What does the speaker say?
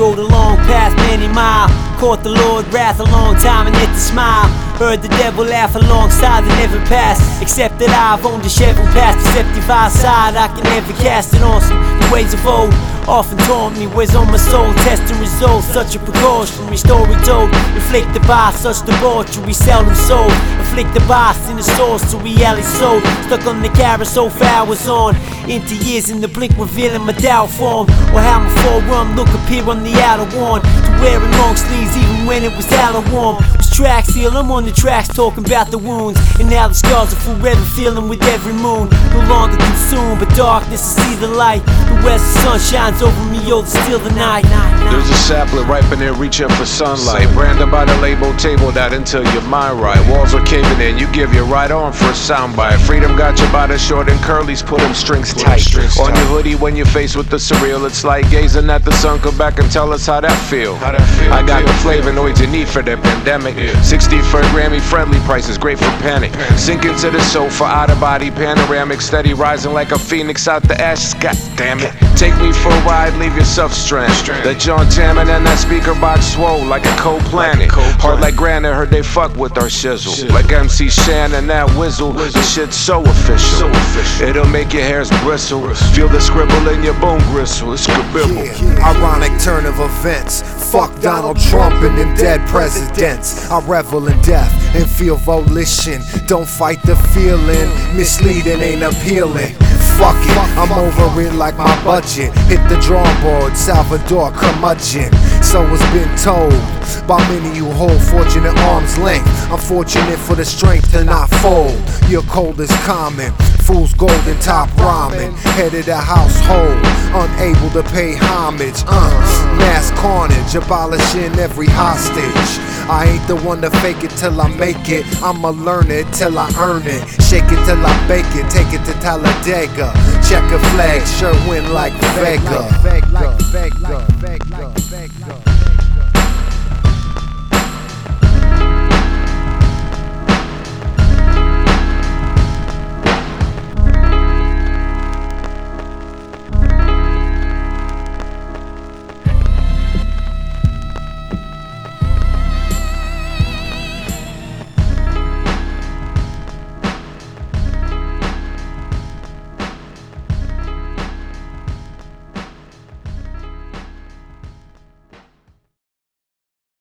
rode along past many mile. Caught the Lord wrath a long time and hit the smile. Heard the devil laugh alongside the never pass. Except that I've owned a Chevron past deceptive eyesight. I can never cast it on some the ways of old. Often taught me where's on my soul. Testing results, such a precautionary story told. Inflicted by such debauchery, seldom sold. Afflicted by sin the source to reality sold. Stuck on the carousel for hours on. Into years in the blink, revealing my doubt form. Or how my forerun look appear on the outer one. To wearing long sleeves even when it was hella warm. Was track I'm on the tracks talking about the wounds. And now the scars are forever feeling with every moon. No longer consumed, but darkness to see the light. The west sun shines over me, yo, still the night. There's a sapling ripening, reaching for sunlight. Branded by the label table that until your mind right. Walls are caving in, you give your right arm for a soundbite. Freedom got you by the short and curlies, put them strings tight. On your hoodie when you're faced with the surreal, it's like gazing at the sun. Come back and tell us how that feel. I got the flavonoids you need for the pandemic. 60 for Grammy friendly prices, great for panic. Sink into the sofa, out of body, panoramic, steady rising like a phoenix out the ashes. God damn it. Take me for a ride, leave yourself stranded. That John jamming and that speaker box swole like a cold planet. Hard like granite, heard they fuck with our shizzle. Like MC Shan and that whizzle. This shit's so official. It'll make your hairs bristle. Feel the scribble in your bone gristle. It's scribble. Ironic turn of events. Fuck Donald Trump and them dead presidents. I revel in death and feel volition. Don't fight the feeling. Misleading ain't appealing. Fuck it, I'm over it like my budget. Hit the drawing board, Salvador curmudgeon. So it's been told by many you hold fortune at arm's length. I'm fortunate for the strength to not fold. Your cold is common. Fool's golden top ramen. Head of the household, unable to pay homage. Uh, mass carnage, abolishing every hostage. I ain't the one to fake it till I make it. I'ma learn it till I earn it. Shake it till I bake it. Take it to Talladega. Check a flag, sure win like Vega.